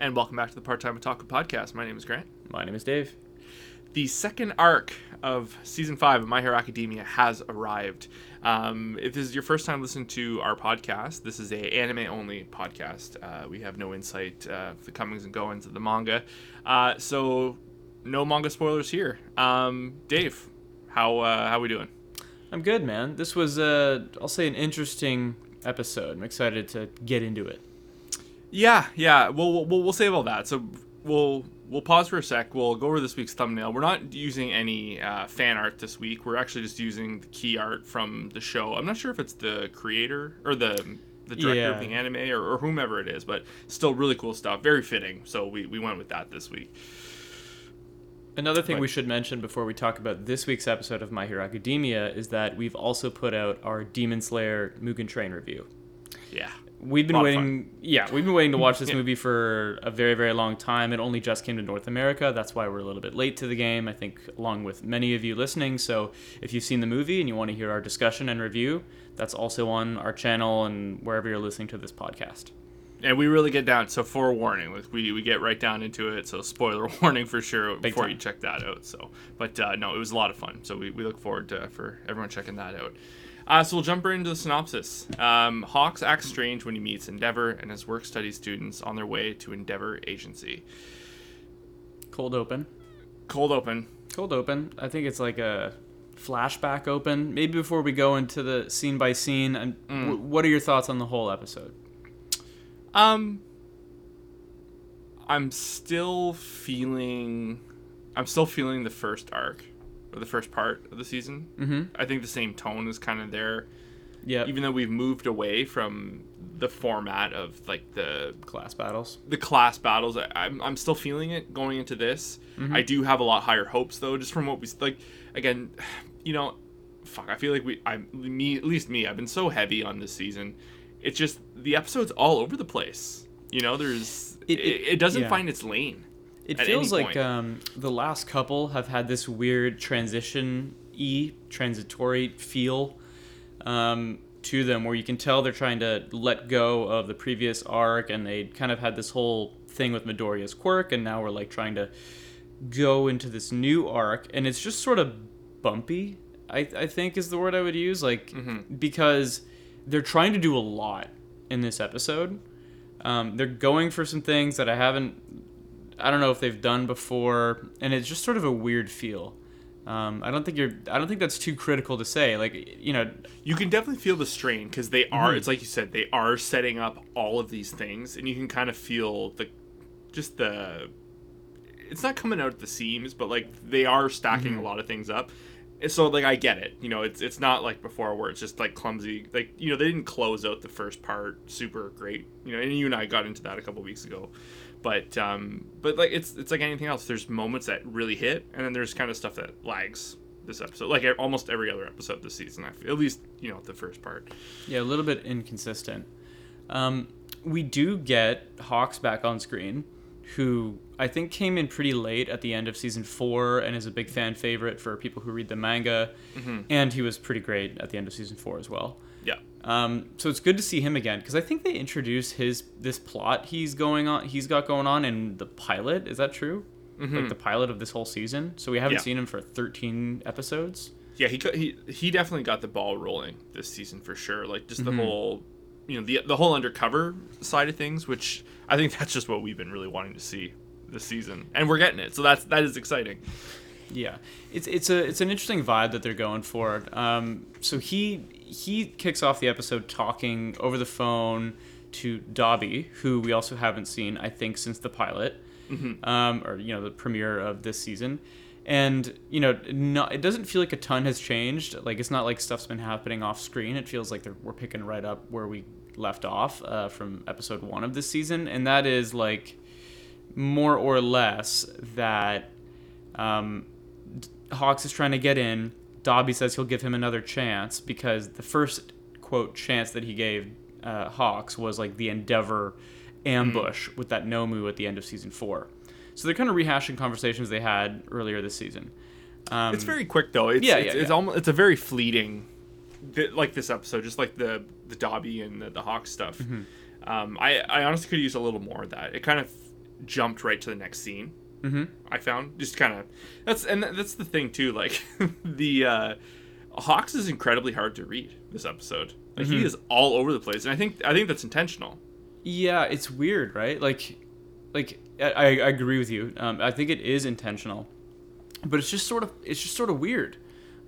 And welcome back to the Part Time Otaku Podcast. My name is Grant. My name is Dave. The second arc of season five of My Hero Academia has arrived. Um, if this is your first time listening to our podcast, this is a anime only podcast. Uh, we have no insight uh, the comings and goings of the manga, uh, so no manga spoilers here. Um, Dave, how uh, how we doing? I'm good, man. This was, uh, I'll say, an interesting episode. I'm excited to get into it. Yeah, yeah. We'll we'll, we'll save all that. So we'll we'll pause for a sec. We'll go over this week's thumbnail. We're not using any uh, fan art this week. We're actually just using the key art from the show. I'm not sure if it's the creator or the the director Yeah. of the anime or, or whomever it is, but still really cool stuff. Very fitting. So we, we went with that this week. Another thing Right. we should mention before we talk about this week's episode of My Hero Academia is that we've also put out our Demon Slayer Mugen Train review. Yeah. We've been waiting, yeah, we've been waiting to watch this Yeah. movie for a very, very long time. It only just came to North America. That's why we're a little bit late to the game, I think, along with many of you listening. So if you've seen the movie and you want to hear our discussion and review, that's also on our channel and wherever you're listening to this podcast. And we really get down. So forewarning, like we, we get right down into it. So spoiler warning for sure before time. you check that out. So, but uh, no, it was a lot of fun. So we, we look forward to for everyone checking that out. Uh, so we'll jump right into the synopsis. Um, Hawks acts strange when he meets Endeavor and his work study students on their way to Endeavor Agency. Cold open. Cold open. Cold open. I think it's like a flashback open. Maybe before we go into the scene by scene, and w- what are your thoughts on the whole episode? Um, I'm still feeling, I'm still feeling the first arc or the first part of the season. Mm-hmm. I think the same tone is kind of there. Yeah. even though we've moved away from the format of like the class battles. the class battles I, I'm, I'm still feeling it going into this Mm-hmm. i do have a lot higher hopes though just from what we like again you know fuck i feel like we i me at least me i've been so heavy on this season it's just the episodes all over the place you know there's it, It- it, it- doesn't yeah. find its lane It feels like um, the last couple have had this weird transition e transitory feel um, to them where you can tell they're trying to let go of the previous arc and they kind of had this whole thing with Midoriya's quirk and now we're like trying to go into this new arc and it's just sort of bumpy I, I think is the word I would use like because they're trying to do a lot in this episode. Um, they're going for some things that I haven't I don't know if they've done before, and it's just sort of a weird feel. Um, I don't think you're. I don't think that's too critical to say. Like you know, you can definitely feel the strain because they Mm-hmm. are it's like you said they are setting up all of these things and you can kind of feel the just the it's not coming out at the seams but like they are stacking Mm-hmm. a lot of things up so like i get it you know it's it's not like before where it's just like clumsy like you know they didn't close out the first part super great you know and you and i got into that a couple weeks ago but um but like it's it's like anything else there's moments that really hit and then there's kind of stuff that lags this episode like almost every other episode this season i feel at least you know the first part yeah, a little bit inconsistent. Um, we do get Hawks back on screen, who I think came in pretty late at the end of season four and is a big fan favorite for people who read the manga, and he was pretty great at the end of season four as well. Um, so it's good to see him again because I think they introduced his this plot he's going on he's got going on in the pilot. Is that true? Like the pilot of this whole season. So we haven't Yeah. seen him for 13 episodes. yeah he he he definitely got the ball rolling this season for sure like just the whole you know the the whole undercover side of things which i think that's just what we've been really wanting to see this season and we're getting it so that's that is exciting Yeah, it's it's a it's an interesting vibe that they're going for. Um, so he he kicks off the episode talking over the phone to Dabi, who we also haven't seen, I think, since the pilot, um, or you know the premiere of this season. And you know, no, it doesn't feel like a ton has changed. Like it's not like stuff's been happening off screen. It feels like we're picking right up where we left off uh, from episode one of this season, and that is like more or less that um, Hawks is trying to get in. Dabi says he'll give him another chance because the first quote chance that he gave uh, Hawks was like the Endeavor ambush with that Nomu at the end of season four. So they're kind of rehashing conversations they had earlier this season. Um, it's very quick though it's yeah, it's, yeah, it's almost it's a very fleeting like this episode just like the the Dabi and the, the hawk stuff Mm-hmm. um i i honestly could use a little more of that it kind of jumped right to the next scene. Mm-hmm. I found just kind of that's and that's the thing too. Like the uh, Hawks is incredibly hard to read this episode. Like he is all over the place, and I think I think that's intentional. Yeah, it's weird, right? Like, like I, I agree with you. Um, I think it is intentional, but it's just sort of it's just sort of weird.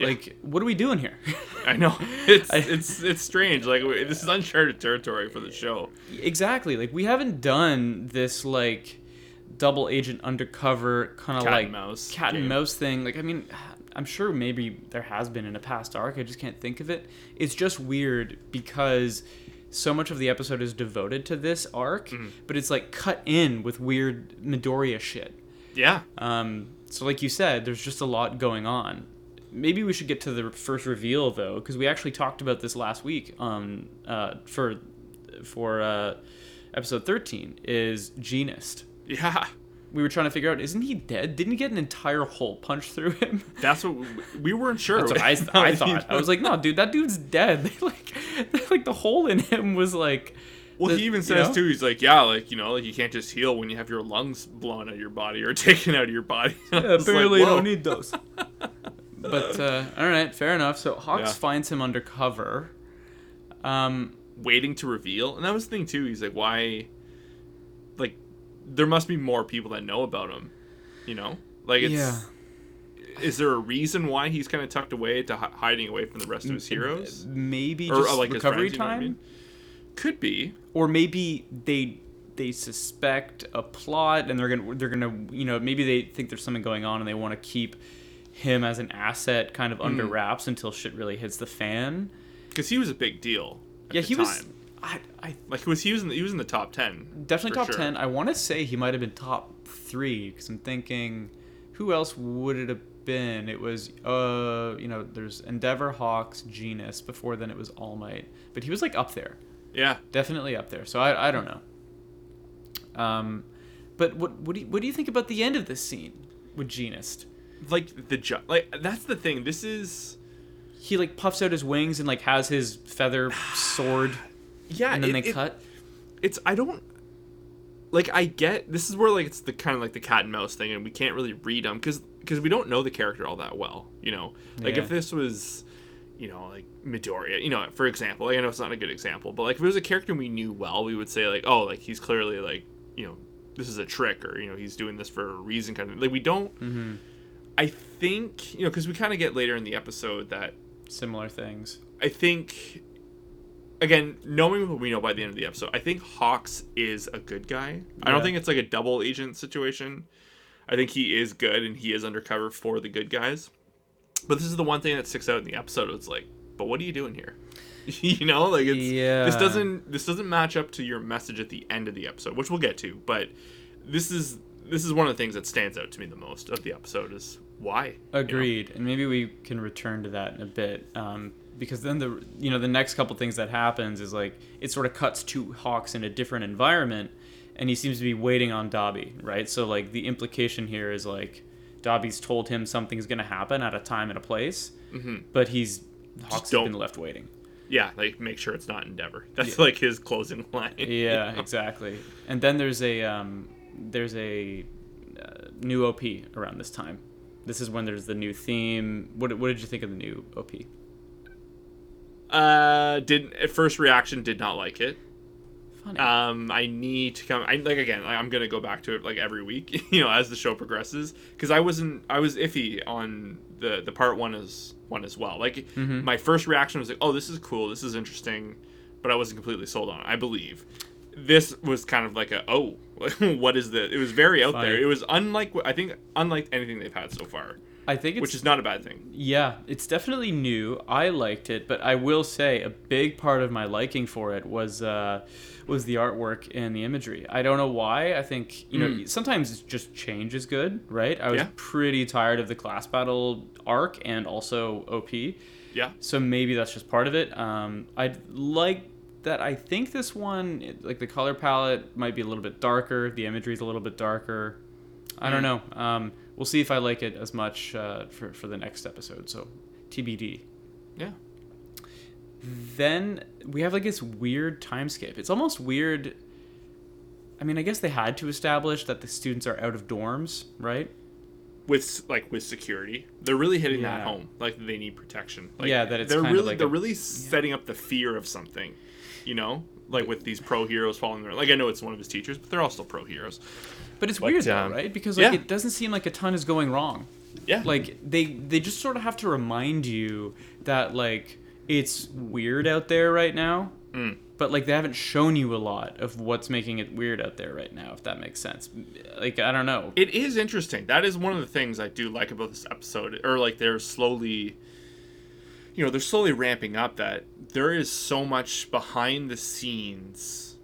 Like, what are we doing here? I know it's I- it's it's strange. Like this is uncharted territory for the show. exactly. Like we haven't done this like double agent undercover kind of like mouse cat and mouse thing. Like I mean, I'm sure maybe there has been in a past arc. I just can't think of it. It's just weird because so much of the episode is devoted to this arc, Mm-hmm. but it's like cut in with weird Midoriya shit. Yeah, Um, so, like you said, there's just a lot going on. Maybe we should get to the first reveal though, because we actually talked about this last week. Um, uh, for for uh, episode 13 is Jeanist. Yeah. We were trying to figure out, isn't he dead? Didn't he get an entire hole punched through him? That's what we, we weren't sure. That's what I, I thought. I was like, no, dude, that dude's dead. They like, they, like the hole in him was like. Well, the- he even you says know? too. He's like, yeah, like you know, like you can't just heal when you have your lungs blown out of your body or taken out of your body. Yeah, was like, apparently you don't need those. but uh, all right, fair enough. So Hawks Yeah. finds him undercover. Um, waiting to reveal, and that was the thing too. He's like, why? There must be more people that know about him. You know, like it's. Yeah. Is there a reason why he's kind of tucked away to hi- hiding away from the rest of his heroes? maybe Or, just uh, like, recovery friends, you know I time, mean? Could be. or maybe they they suspect a plot and they're gonna they're gonna you know maybe they think there's something going on and they want to keep him as an asset kind of under wraps until shit really hits the fan. Because he was a big deal. At Yeah, he was. I, I Like was he was in the, he was in the top ten. definitely top sure. 10 i want to say he might have been top three because i'm thinking who else would it have been? It was uh you know there's endeavor hawks Jeanist. Before then it was all might. But he was like up there. Yeah, definitely up there. So i, I don't know. Um but what what do, you, what do you think about the end of this scene with Jeanist? Like the ju- like that's the thing. This is he like puffs out his wings and like has his feather sword yeah, and then it- they it- cut it's I don't like I get this is where like it's the kind of like the cat and mouse thing and we can't really read them because because we don't know the character all that well you know like Yeah. if this was you know like Midoriya you know for example like, I know it's not a good example but like if it was a character we knew well we would say like oh like he's clearly like you know this is a trick or you know he's doing this for a reason kind of like we don't Mm-hmm. I think you know because we kind of get later in the episode that similar things I think again, knowing what we know by the end of the episode, I think Hawks is a good guy. I don't think it's like a double agent situation. I think he is good and he is undercover for the good guys. But this is the one thing that sticks out in the episode. It's like, but what are you doing here? you know, like it's Yeah. this doesn't this doesn't match up to your message at the end of the episode, which we'll get to. But this is this is one of the things that stands out to me the most of the episode is why. you know? Agreed, and maybe we can return to that in a bit, um, because then the you know the next couple things that happens is like it sort of cuts to Hawks in a different environment, and he seems to be waiting on Dabi, right? So like the implication here is like Dabi's told him something's gonna happen at a time and a place, but he's Hawks has been left waiting. Yeah, like make sure it's not Endeavor. That's like his closing line. Yeah, exactly. And then there's a um, there's a uh, new OP around this time. This is when there's the new theme. What, what did you think of the new OP? Uh, didn't at first reaction did not like it. Funny. Um, I need to come. I like again. Like, I'm gonna go back to it like every week. You know, as the show progresses, because I wasn't. I was iffy on the the part one as one as well. Like Mm-hmm. my first reaction was like, oh, this is cool. This is interesting, but I wasn't completely sold on it. I believe this was kind of like a oh, what is this? It was very out Funny. there. It was unlike I think unlike anything they've had so far, I think it's which is not a bad thing. yeah, it's definitely new. I liked it, but I will say a big part of my liking for it was uh, was the artwork and the imagery. I don't know why. I think you know sometimes it's just change is good, right? I was Yeah. pretty tired of the class battle arc and also OP. Yeah. So maybe that's just part of it. Um, I'd like that. I think this one, like the color palette, might be a little bit darker. The imagery is a little bit darker. I don't know. Um, we'll see if I like it as much uh, for for the next episode. So TBD. Yeah. Then we have like this weird time skip. It's almost weird. I mean, I guess they had to establish that the students are out of dorms, right? with like with security. They're really hitting that home. Like they need protection. Like, Yeah, that it's they're really like they're a- really setting up the fear of something. You know, like with these pro heroes following their like I know it's one of his teachers, but they're all still pro heroes. But it's But, weird though, um, right? Because like yeah. it doesn't seem like a ton is going wrong. Yeah, Like they they just sort of have to remind you that like it's weird out there right now. Mm. But like they haven't shown you a lot of what's making it weird out there right now, if that makes sense. Like I don't know. it is interesting. That is one of the things I do like about this episode, or like they're slowly, you know, they're slowly ramping up. That there is so much behind the scenes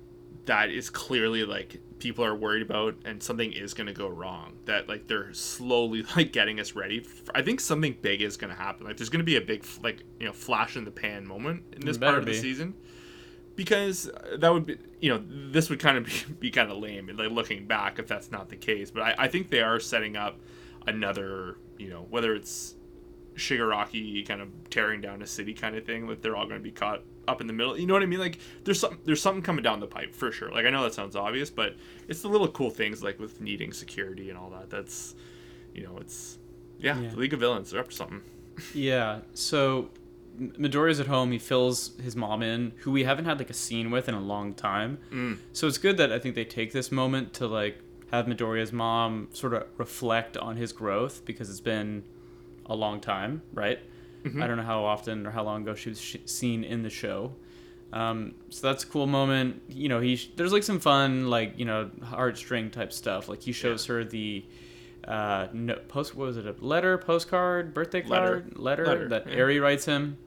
that is clearly like people are worried about, and something is going to go wrong. That like they're slowly like getting us ready. I think something big is going to happen. Like there's going to be a big like you know flash in the pan moment in this part of the season because uh, that would be you know this would kind of be, be kind of lame like looking back if that's not the case but I, I think they are setting up another you know whether it's shigaraki kind of tearing down a city kind of thing that they're all going to be caught up in the middle you know what i mean like there's some there's something coming down the pipe for sure like i know that sounds obvious but it's the little cool things like with needing security and all that that's you know it's yeah, Yeah. the league of villains they're up to something Yeah. So Midoriya's at home. He fills his mom in, who we haven't had like a scene with in a long time. Mm. So it's good that I think they take this moment to like have Midoriya's mom sort of reflect on his growth because it's been a long time, right? Mm-hmm. I don't know how often or how long ago she was sh- seen in the show. Um, so that's a cool moment. You know, he sh- there's like some fun like you know heartstring type stuff. Like he shows her the uh, no, post what was it a letter, postcard, birthday Letter. card, letter, Letter, that yeah. Eri writes him.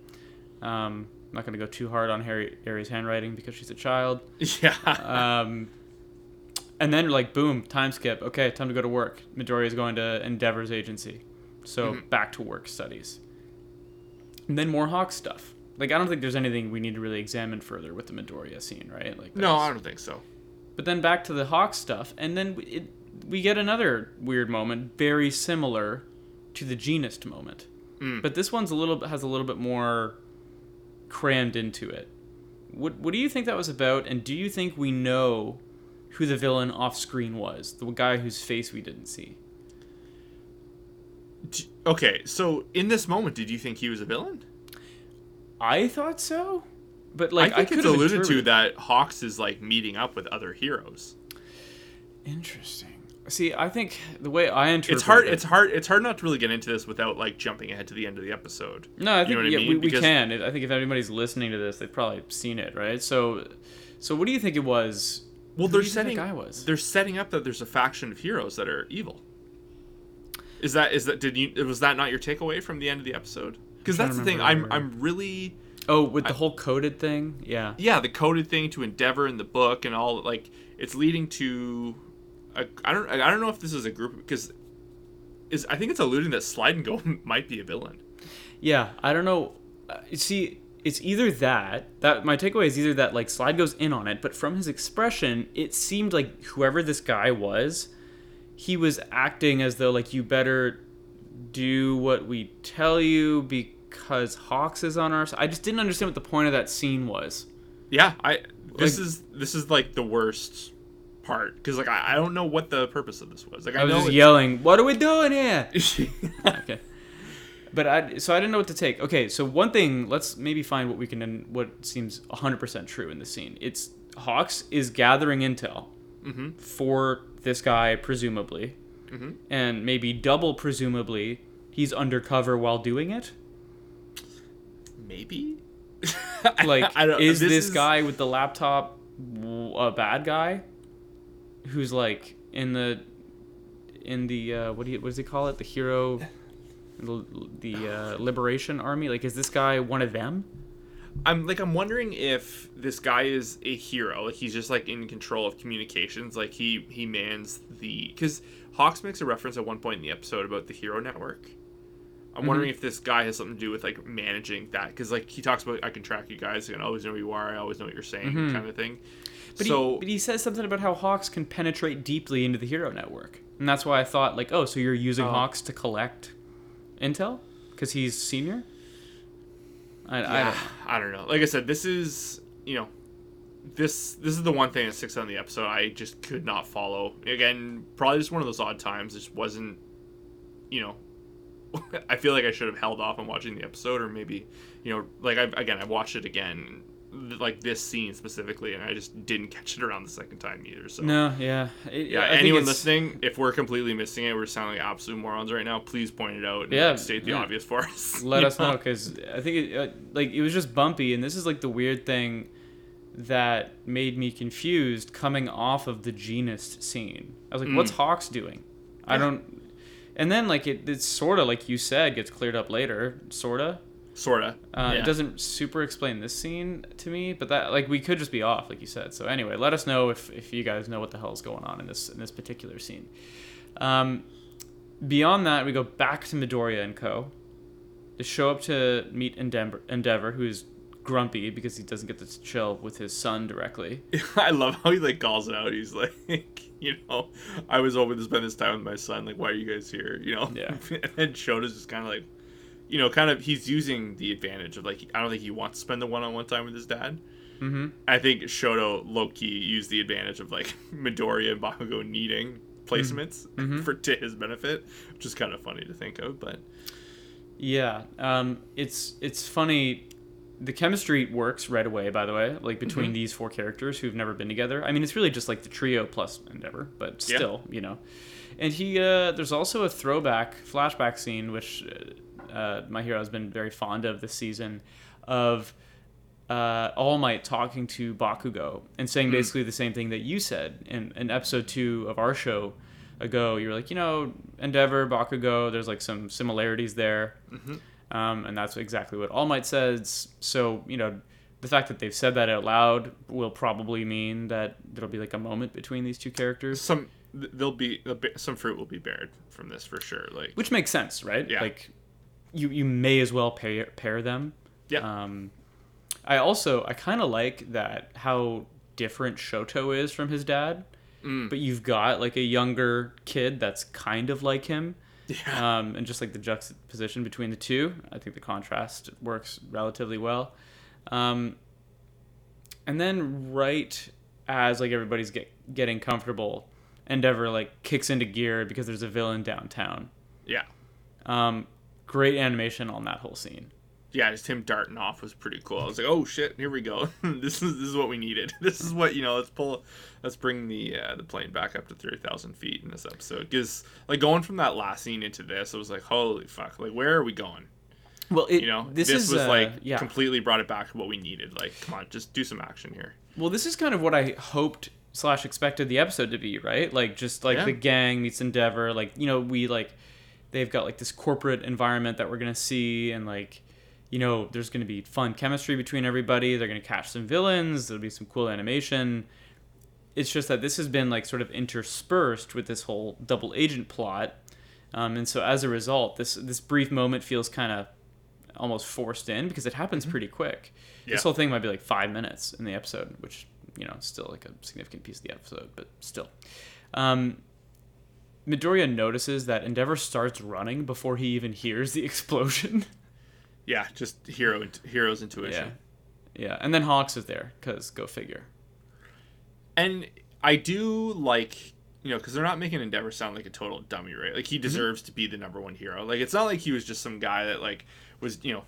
Um, I'm not gonna go too hard on Harry Eri's handwriting because she's a child. yeah Um, and then like boom, time skip. Okay, time to go to work. Midoriya is going to Endeavor's agency, so Mhm. back to work studies. And then more Hawk stuff. Like I don't think there's anything we need to really examine further with the Midoriya scene, right? Like no i don't think so But then back to the Hawk stuff, and then it, we get another weird moment, very similar to the Jeanist moment. Mm. But this one's a little bit has a little bit more crammed into it. What what do you think that was about? And do you think we know who the villain off screen was? The guy whose face we didn't see. Okay, so in this moment, did you think he was a villain? I thought so, but like I think could it's alluded to that Hawks is like meeting up with other heroes. Interesting. See, I think the way I interpret It's hard. it- It's hard. It's hard not to really get into this without like jumping ahead to the end of the episode. No, I You think know what I yeah, mean? we, we Because- can. I think if anybody's listening to this, they've probably seen it, right? So, so what do you think it was? Well, Who they're you setting. that guy was. They're setting up that there's a faction of heroes that are evil. Is that is that did you was that not your takeaway from the end of the episode? Because that's the thing. I'm remember. I'm really Oh, with the whole coded thing, yeah. yeah the coded thing to Endeavor in the book and all like it's leading to. A, I don't I don't know if this is a group because. Is, I think it's alluding that Slidin' Go might be a villain. Yeah, I don't know. Uh, see, it's either that that my takeaway is either that like Slide goes in on it, but from his expression, it seemed like whoever this guy was, he was acting as though like you better do what we tell you because Hawks is on our side. I just didn't understand what the point of that scene was. Yeah, I this Like- is this is like the worst part because like I, I don't know what the purpose of this was. Like I, I was just yelling, "What are we doing here?" okay. But I so I didn't know what to take. Okay, so one thing, let's maybe find what we can what seems 100% true in the scene. It's Hawks is gathering intel Mhm. for this guy presumably. Mhm. And maybe double presumably he's undercover while doing it. maybe. Like I is this, is- guy with the laptop a bad guy who's like in the in the uh, what do you what does he call it? The hero the, the uh, liberation army like is this guy one of them I'm like I'm wondering if this guy is a hero. Like he's just like in control of communications. Like he he mans the because Hawks makes a reference at one point in the episode about the hero network. I'm wondering Mm-hmm. if this guy has something to do with like managing that because like he talks about I can track you guys and I always know who you are. I always know what you're saying, kind of thing. Mm-hmm. but, so he, but he says something about how hawks can penetrate deeply into the hero network and that's why i thought like oh so you're using Oh. hawks to collect intel because he's senior I, I don't know I don't know. Like I said, this is you know, this this is the one thing that sticks out in the episode I just could not follow. Again, probably just one of those odd times. It just wasn't, you know. I feel like I should have held off on watching the episode, or maybe, you know, like I again I watched it again, like this scene specifically, and I just didn't catch it around the second time either. So No, yeah, It- yeah, I anyone listening, if we're completely missing it, we're sounding like absolute morons right now. Please point it out and Yeah, like, state the yeah. obvious for us. let us know because I think it, uh, like it was just bumpy, and this is like the weird thing that made me confused coming off of the Jeanist scene. I was like, "What's Hawks doing?" I Mm. Don't. And then like it, it's sort of like you said gets cleared up later, sorta. Sorta. Uh, yeah. It doesn't super explain this scene to me, but that like we could just be off, like you said. So anyway, let us know if, if you guys know what the hell is going on in this in this particular scene. Um, beyond that, we go back to Midoriya and Co. They show up to meet Endeavor, Endeavor, who's grumpy because he doesn't get to chill with his son directly. I love how he like calls it out. He's like, you know, I was hoping to spend this time with my son. Like, why are you guys here? You know. Yeah. and Shoto's just kind of like, you know, kind of he's using the advantage of like I don't think he wants to spend the one-on-one time with his dad. Mm-hmm. I think Shoto low key used the advantage of like Midoriya and Bakugo needing placements Mhm. for to his benefit, which is kind of funny to think of. But Yeah, um, it's it's funny. The chemistry works right away. By the way, like between Mhm. these four characters who've never been together. I mean, it's really just like the trio plus Endeavor, but Yeah. still, you know. And he, uh, there's also a throwback flashback scene which uh, uh, my hero has been very fond of this season, of uh, All Might talking to Bakugo and saying Mm. basically the same thing that you said in, in episode two of our show ago. You were like, you know, Endeavor, Bakugo, there's like some similarities there. Mhm. Um, and that's exactly what All Might says. So, you know, the fact that they've said that out loud will probably mean that there'll be like a moment between these two characters, some there'll be some fruit will be bared from this for sure. Like which makes sense, right? Yeah. Like, you, you may as well pair, pair them. yeah, Um, I also I kind of like that how different Shoto is from his dad, Mm. but you've got like a younger kid that's kind of like him, yeah, um, and just like the juxtaposition between the two, I think the contrast works relatively well. Um, and then right as like everybody's get getting comfortable, Endeavor like kicks into gear because there's a villain downtown. yeah, Um, great animation on that whole scene. yeah. Just him darting off was pretty cool. I was like, oh shit, here we go. this is this is what we needed. This is what you know. Let's pull. Let's bring the uh, the plane back up to thirty thousand feet in this episode. Because like going from that last scene into this, I was like, holy fuck! Like where are we going? Well, it, You know, this, this, is was uh, like yeah. completely brought it back to what we needed. Like, come on, just do some action here. Well, this is kind of what I hoped slash expected the episode to be, right? Like just like Yeah. the gang meets Endeavor. Like you know we like they've got like this corporate environment that we're gonna see, and like you know there's gonna be fun chemistry between everybody. They're gonna catch some villains. There'll be some cool animation. It's just that this has been like sort of interspersed with this whole double agent plot, um, and so as a result, this this brief moment feels kind of almost forced in because it happens pretty quick. Yeah. This whole thing might be like five minutes in the episode, which you know still like a significant piece of the episode, but still. Um, Midoriya notices that Endeavor starts running before he even hears the explosion. Yeah, just hero hero's intuition. yeah, yeah, and then Hawks is there because go figure. And I do like, you know, because they're not making Endeavor sound like a total dummy, right? Like he Mm-hmm. deserves to be the number one hero. Like it's not like he was just some guy that like was, you know,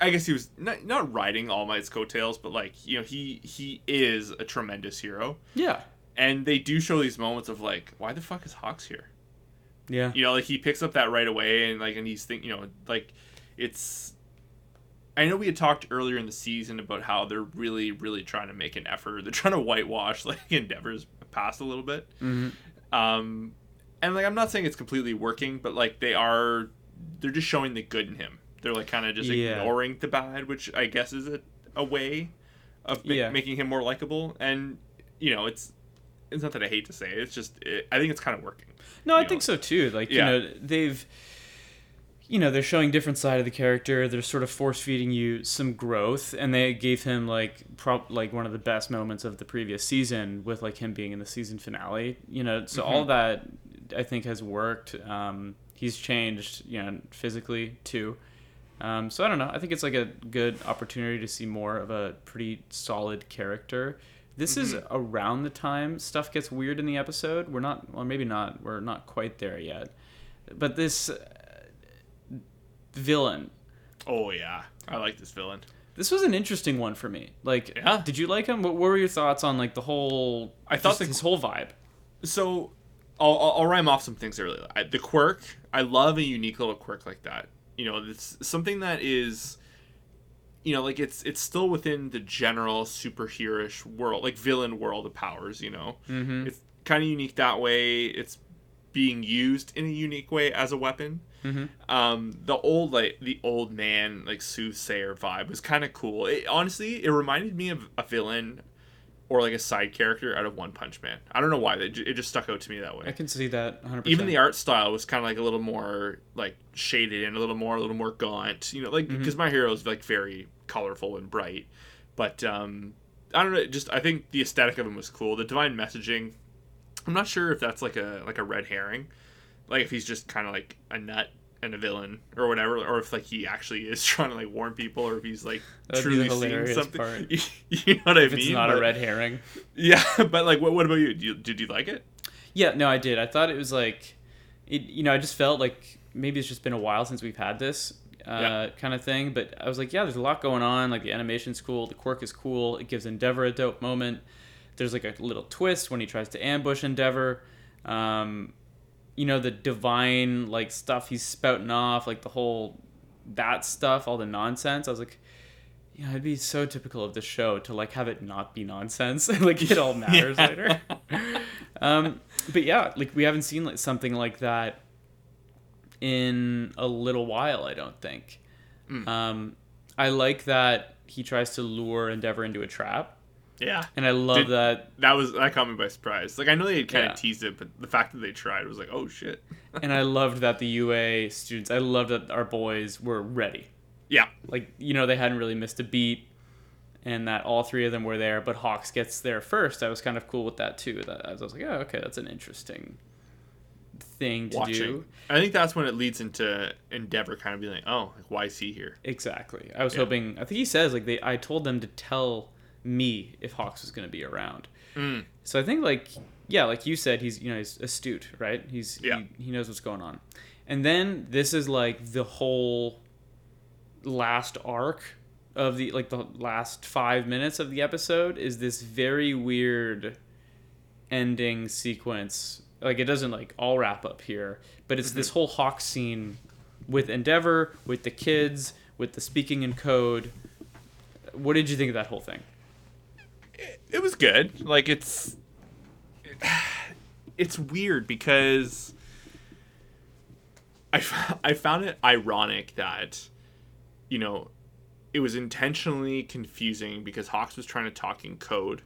I guess he was not not riding All Might's coattails, but like you know he he is a tremendous hero. Yeah, And they do show these moments of like, why the fuck is Hawks here? yeah, you know like he picks up that right away and like and he's think you know like it's i know we had talked earlier in the season about how they're really really trying to make an effort they're trying to whitewash like endeavors past a little bit hmm um and like i'm not saying it's completely working but like they are they're just showing the good in him they're like kind of just Yeah. ignoring the bad which i guess is a, a way of ma- Yeah. making him more likable and you know it's it's not that i hate to say it it's just it, i think it's kind of working No, I you think so too. Like Yeah. you know, they've you know, they're showing different side of the character. They're sort of force feeding you some growth, and they gave him like prop like one of the best moments of the previous season with like him being in the season finale. You know, so all that I think has worked. Um, he's changed, you know, physically too. Um, so I don't know. I think it's like a good opportunity to see more of a pretty solid character. This is Mm-hmm. around the time stuff gets weird in the episode. We're not, well, maybe not. We're not quite there yet. But this uh, villain, Oh yeah, I like this villain. this was an interesting one for me. Like, Yeah. did you like him? What, what were your thoughts on like the whole? I thought the- his whole vibe. So, I'll, I'll, I'll rhyme off some things I really like. The quirk, I love a unique little quirk like that. You know, it's something that is, you know, like it's it's still within the general superheroish world, like villain world of powers. You know, Mm-hmm. it's kind of unique that way. It's being used in a unique way as a weapon. Mm-hmm. Um, the old like the old man like soothsayer vibe was kind of cool. It, honestly, it reminded me of a villain or like a side character out of One Punch Man. I don't know why it, it just stuck out to me that way. I can see that 100%. Even the art style was kind of like a little more like shaded and a little more a little more gaunt. You know, like because my hero is like very colorful and bright. But um, I don't know. Just I think the aesthetic of him was cool. The divine messaging. I'm not sure if that's like a like a red herring, like if he's just kind of like a nut and a villain or whatever, or if like he actually is trying to like warn people, or if he's like That'd truly seeing something. part. you know what I if mean? it's not But- a red herring. Yeah, but like, what, what about you? Did, you? did you like it? Yeah, no, I did. I thought it was like, it. You know, I just felt like maybe it's just been a while since we've had this uh, Yeah. kind of thing. But I was like, yeah, there's a lot going on. Like the animation's cool, the quirk is cool. It gives Endeavor a dope moment. There's like a little twist when he tries to ambush Endeavor. Um, you know, the divine like stuff he's spouting off, like the whole that stuff, all the nonsense. I was like. Yeah, it'd be so typical of the show to like have it not be nonsense. like it all matters Yeah. later. um, but yeah, like we haven't seen like something like that in a little while. I don't think. Mm. Um, I like that he tries to lure Endeavor into a trap, Yeah, and I love Did- that. that was that caught me by surprise. Like I know they had kind Yeah. of teased it, but the fact that they tried was like, oh shit. and I loved that the UA students. I loved that our boys were ready. Yeah, Like you know they hadn't really missed a beat, and that all three of them were there. But Hawks gets there first. I was kind of cool with that too. That I was like, oh okay, that's an interesting thing to watching. do. I think that's when it leads into Endeavor kind of being like, oh, like why is he here? Exactly. I was Yeah. hoping. I think he says like they. I told them to tell me if Hawks was going to be around. Mm. So I think like yeah, like you said, he's you know he's astute, right? He's Yeah. he, he knows what's going on. And then this is like the whole last arc of the like the last five minutes of the episode is this very weird ending sequence. Like it doesn't like all wrap up here, but it's this whole Hawk scene with Endeavor, with the kids, with the speaking in code. What did you think of that whole thing? It was good. Like it's it's weird because I I found it ironic that you know it was intentionally confusing because Hawks was trying to talk in code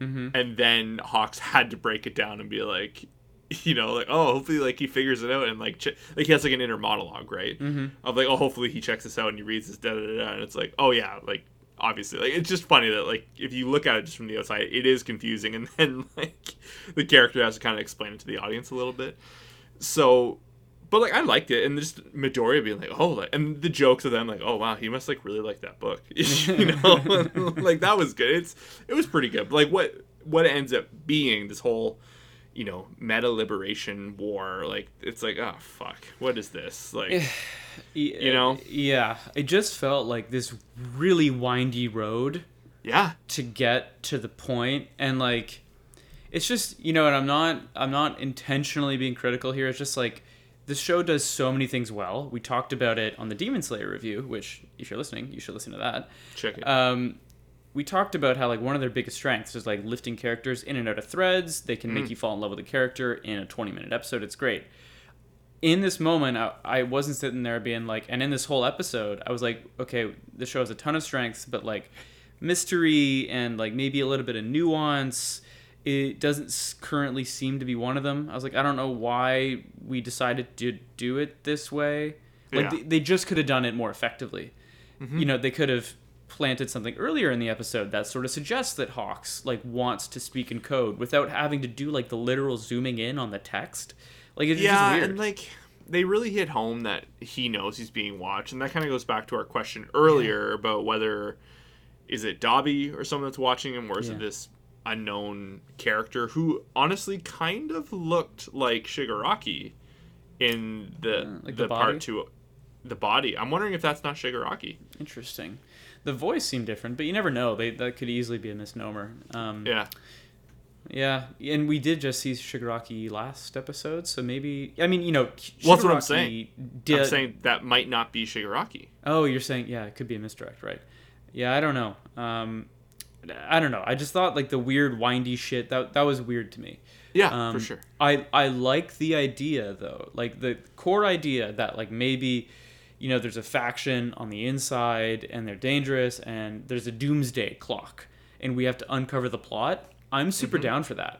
Mm-hmm. and then Hawks had to break it down and be like you know like oh hopefully like he figures it out and like ch- like he has like an inner monologue right Mm-hmm. of like oh hopefully he checks this out and he reads this da da da and it's like oh yeah like obviously like it's just funny that like if you look at it just from the outside it is confusing and then like the character has to kind of explain it to the audience a little bit. So but like I liked it and just Midoriya being like oh like, and the jokes of them like oh wow he must like really like that book you know? Like that was good. It's it was pretty good. But like what what it ends up being this whole you know meta liberation war like it's like oh fuck what is this? Like you know? yeah it just felt like this really windy road yeah. to get to the point and like it's just you know and i'm not i'm not intentionally being critical here it's just like the show does so many things well. We talked about it on the demon slayer review which if you're listening you should listen to that. Check it. Um, we talked about how like one of their biggest strengths is like lifting characters in and out of threads. They can make mm. you fall in love with a character in a 20 minute episode. It's great. In this moment, I, I wasn't sitting there being like, and in this whole episode, I was like, okay, the show has a ton of strengths, but like mystery and like maybe a little bit of nuance, it doesn't currently seem to be one of them. I was like, I don't know why we decided to do it this way. Like Yeah. they, they just could have done it more effectively mm-hmm. you know they could have planted something earlier in the episode that sort of suggests that hawks like wants to speak in code without having to do like the literal zooming in on the text. Like it's yeah just weird. and like they really hit home that he knows he's being watched, and that kind of goes back to our question earlier about whether is it Dabi or someone that's watching him, or is Yeah. it this unknown character who honestly kind of looked like Shigaraki in the Uh, like the, the part two, the body. I'm wondering if that's not Shigaraki. Interesting. The voice seemed different, but you never know. They that could easily be a misnomer. Um, Yeah, Yeah, and we did just see Shigaraki last episode, so maybe I mean you know. Well, that's what I'm saying. Did, I'm saying that might not be Shigaraki. Oh, you're saying yeah, it could be a misdirect, right? Yeah, I don't know. Um, I don't know. I just thought like the weird windy shit that that was weird to me. Yeah, Um, for sure. I I like the idea though, like the core idea that like maybe, you know, there's a faction on the inside and they're dangerous and there's a doomsday clock and we have to uncover the plot. I'm super down for that.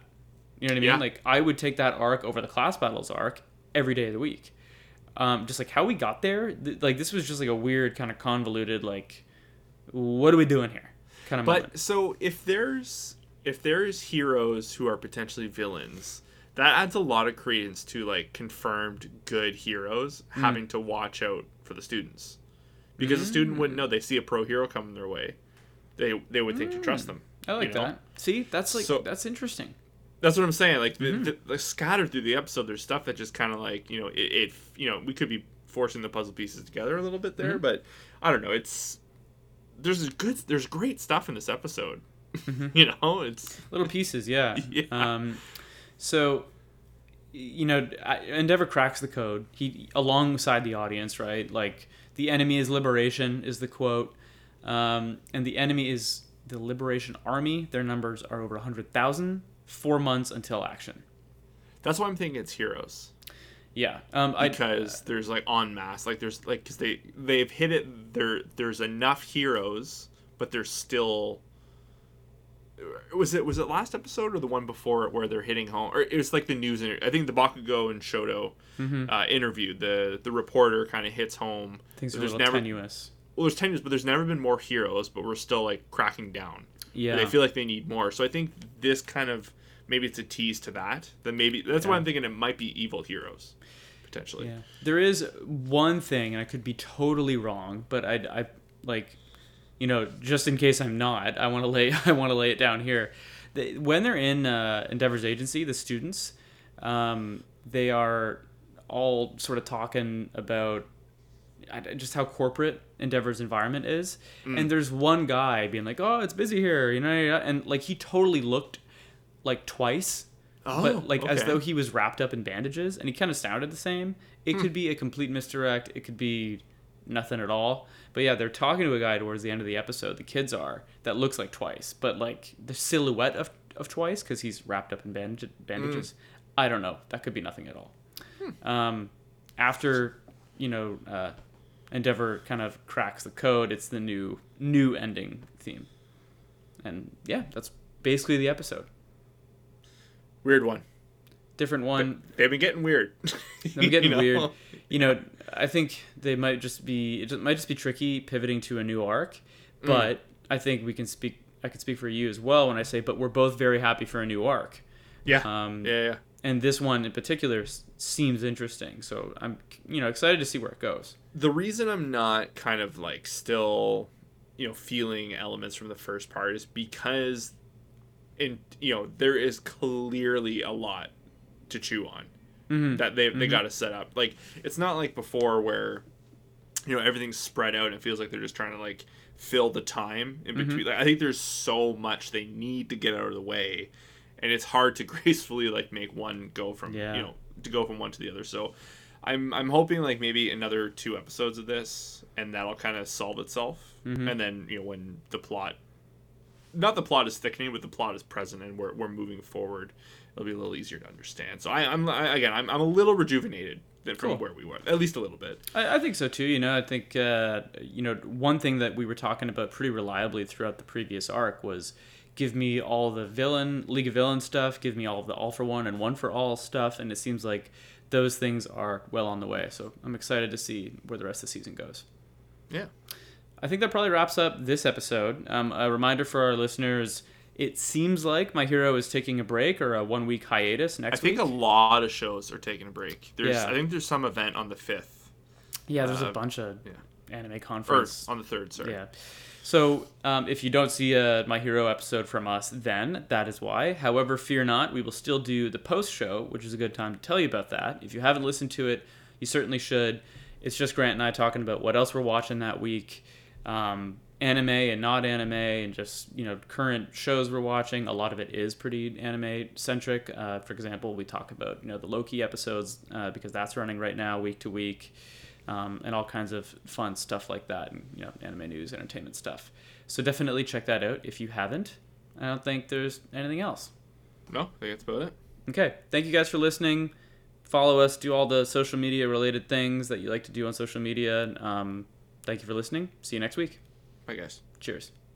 You know what I mean? Mm-hmm. Yeah. Like I would take that arc over the class battles arc every day of the week. Um, just like how we got there, th- like this was just like a weird kind of convoluted like, what are we doing here? Kind of But moment. so if there's if there's heroes who are potentially villains, that adds a lot of credence to like confirmed good heroes Hmm. having to watch out for the students. Because the student wouldn't Hmm. know they see a pro hero coming their way. They they would think to trust them. I like you know? that. See, that's like So- that's interesting. That's what I'm saying. Like the, Mm-hmm. the, the scattered through the episode, there's stuff that just kind of like you know it, it. You know, we could be forcing the puzzle pieces together a little bit there, Mm-hmm. but I don't know. It's there's a good, there's great stuff in this episode. Mm-hmm. you know, it's little pieces yeah, Yeah. um so you know endeavor cracks the code. He alongside the audience right? Like the enemy is liberation is the quote. Um, and the enemy is the liberation army. Their numbers are over 100000 four months until action. That's why I'm thinking it's heroes. Yeah um, I, because there's like en masse, like there's like because they they've hit it. There there's enough heroes, but there's still. Was it was it last episode or the one before it where they're hitting home? Or it was like the news inter- I think the Bakugo and Shoto uh, interview the the reporter kind of hits home. Things there's never tenuous. Well there's tenuous but there's never been more heroes but we're still like cracking down. Yeah. they feel like they need more. So I think this kind of maybe it's a tease to that then maybe that's why I'm thinking it might be evil heroes potentially. Yeah, there is one thing, and I could be totally wrong, but I, I like, you know, just in case I'm not, I want to lay, I want to lay it down here. They, when they're in uh, Endeavor's agency, the students, um, they are all sort of talking about just how corporate Endeavor's environment is, and there's one guy being like, "Oh, it's busy here," you know, and like he totally looked like twice Oh, but like as though he was wrapped up in bandages and he kind of sounded the same. It Hmm. could be a complete misdirect. It could be nothing at all. But yeah they're talking to a guy towards the end of the episode the kids are that looks like twice. But like the silhouette of, of twice because he's wrapped up in bandage, bandages i don't know. That could be nothing at all. Um, after you know uh, endeavor kind of cracks the code it's the new new ending theme. And yeah that's basically the episode. Weird one. Different one. They've been getting weird. I'm getting You know? weird. You know, I think they might just be it might just be tricky pivoting to a new arc, Mm. but I think we can speak. I can speak for you as well when I say, but we're both very happy for a new arc, Yeah. Um, yeah, yeah. and this one in particular seems interesting. So I'm, you know, excited to see where it goes. The reason I'm not kind of like still, you know, feeling elements from the first part is because, in you know, there is clearly a lot to chew on Mhm. that they they mm-hmm. got to set up. Like it's not like before where, you know, everything's spread out and it feels like they're just trying to like fill the time in mm-hmm. between. Like, I think there's so much they need to get out of the way, and it's hard to gracefully like make one go from Yeah. you know to go from one to the other. So. I'm, I'm hoping like maybe another two episodes of this and that'll kind of solve itself mm-hmm. and then you know when the plot not the plot is thickening but the plot is present and we're, we're moving forward it'll be a little easier to understand so I, I'm I, again I'm, I'm a little rejuvenated than from Cool. where we were at least a little bit I, I think so too. You know, I think uh, you know one thing that we were talking about pretty reliably throughout the previous arc was give me all the villain League of Villains stuff, give me all of the All for One and One for All stuff, and it seems like those things are well on the way. So I'm excited to see where the rest of the season goes. yeah I think that probably wraps up this episode. Um, a reminder for our listeners It seems like My Hero is taking a break or a one week hiatus next I think week. a lot of shows are taking a break. There's Yeah. I think there's some event on the fifth yeah, there's a uh, bunch of yeah. anime or conference. on the third. Sorry. Yeah. So um, if you don't see a My Hero episode from us, then that is why. However, fear not, we will still do the post show, which is a good time to tell you about that. If you haven't listened to it, you certainly should. It's just Grant and I talking about what else we're watching that week, um, anime and not anime, and just you know current shows we're watching. A lot of it is pretty anime centric. Uh, for example, we talk about you know the Loki episodes uh, because that's running right now, week to week um, and all kinds of fun stuff like that, and you know, anime news, entertainment stuff. So definitely check that out if you haven't. I don't think there's anything else. No, I think that's about it. Okay, thank you guys for listening. Follow us, do all the social media related things that you like to do on social media. Um, thank you for listening. See you next week. Bye guys. Cheers.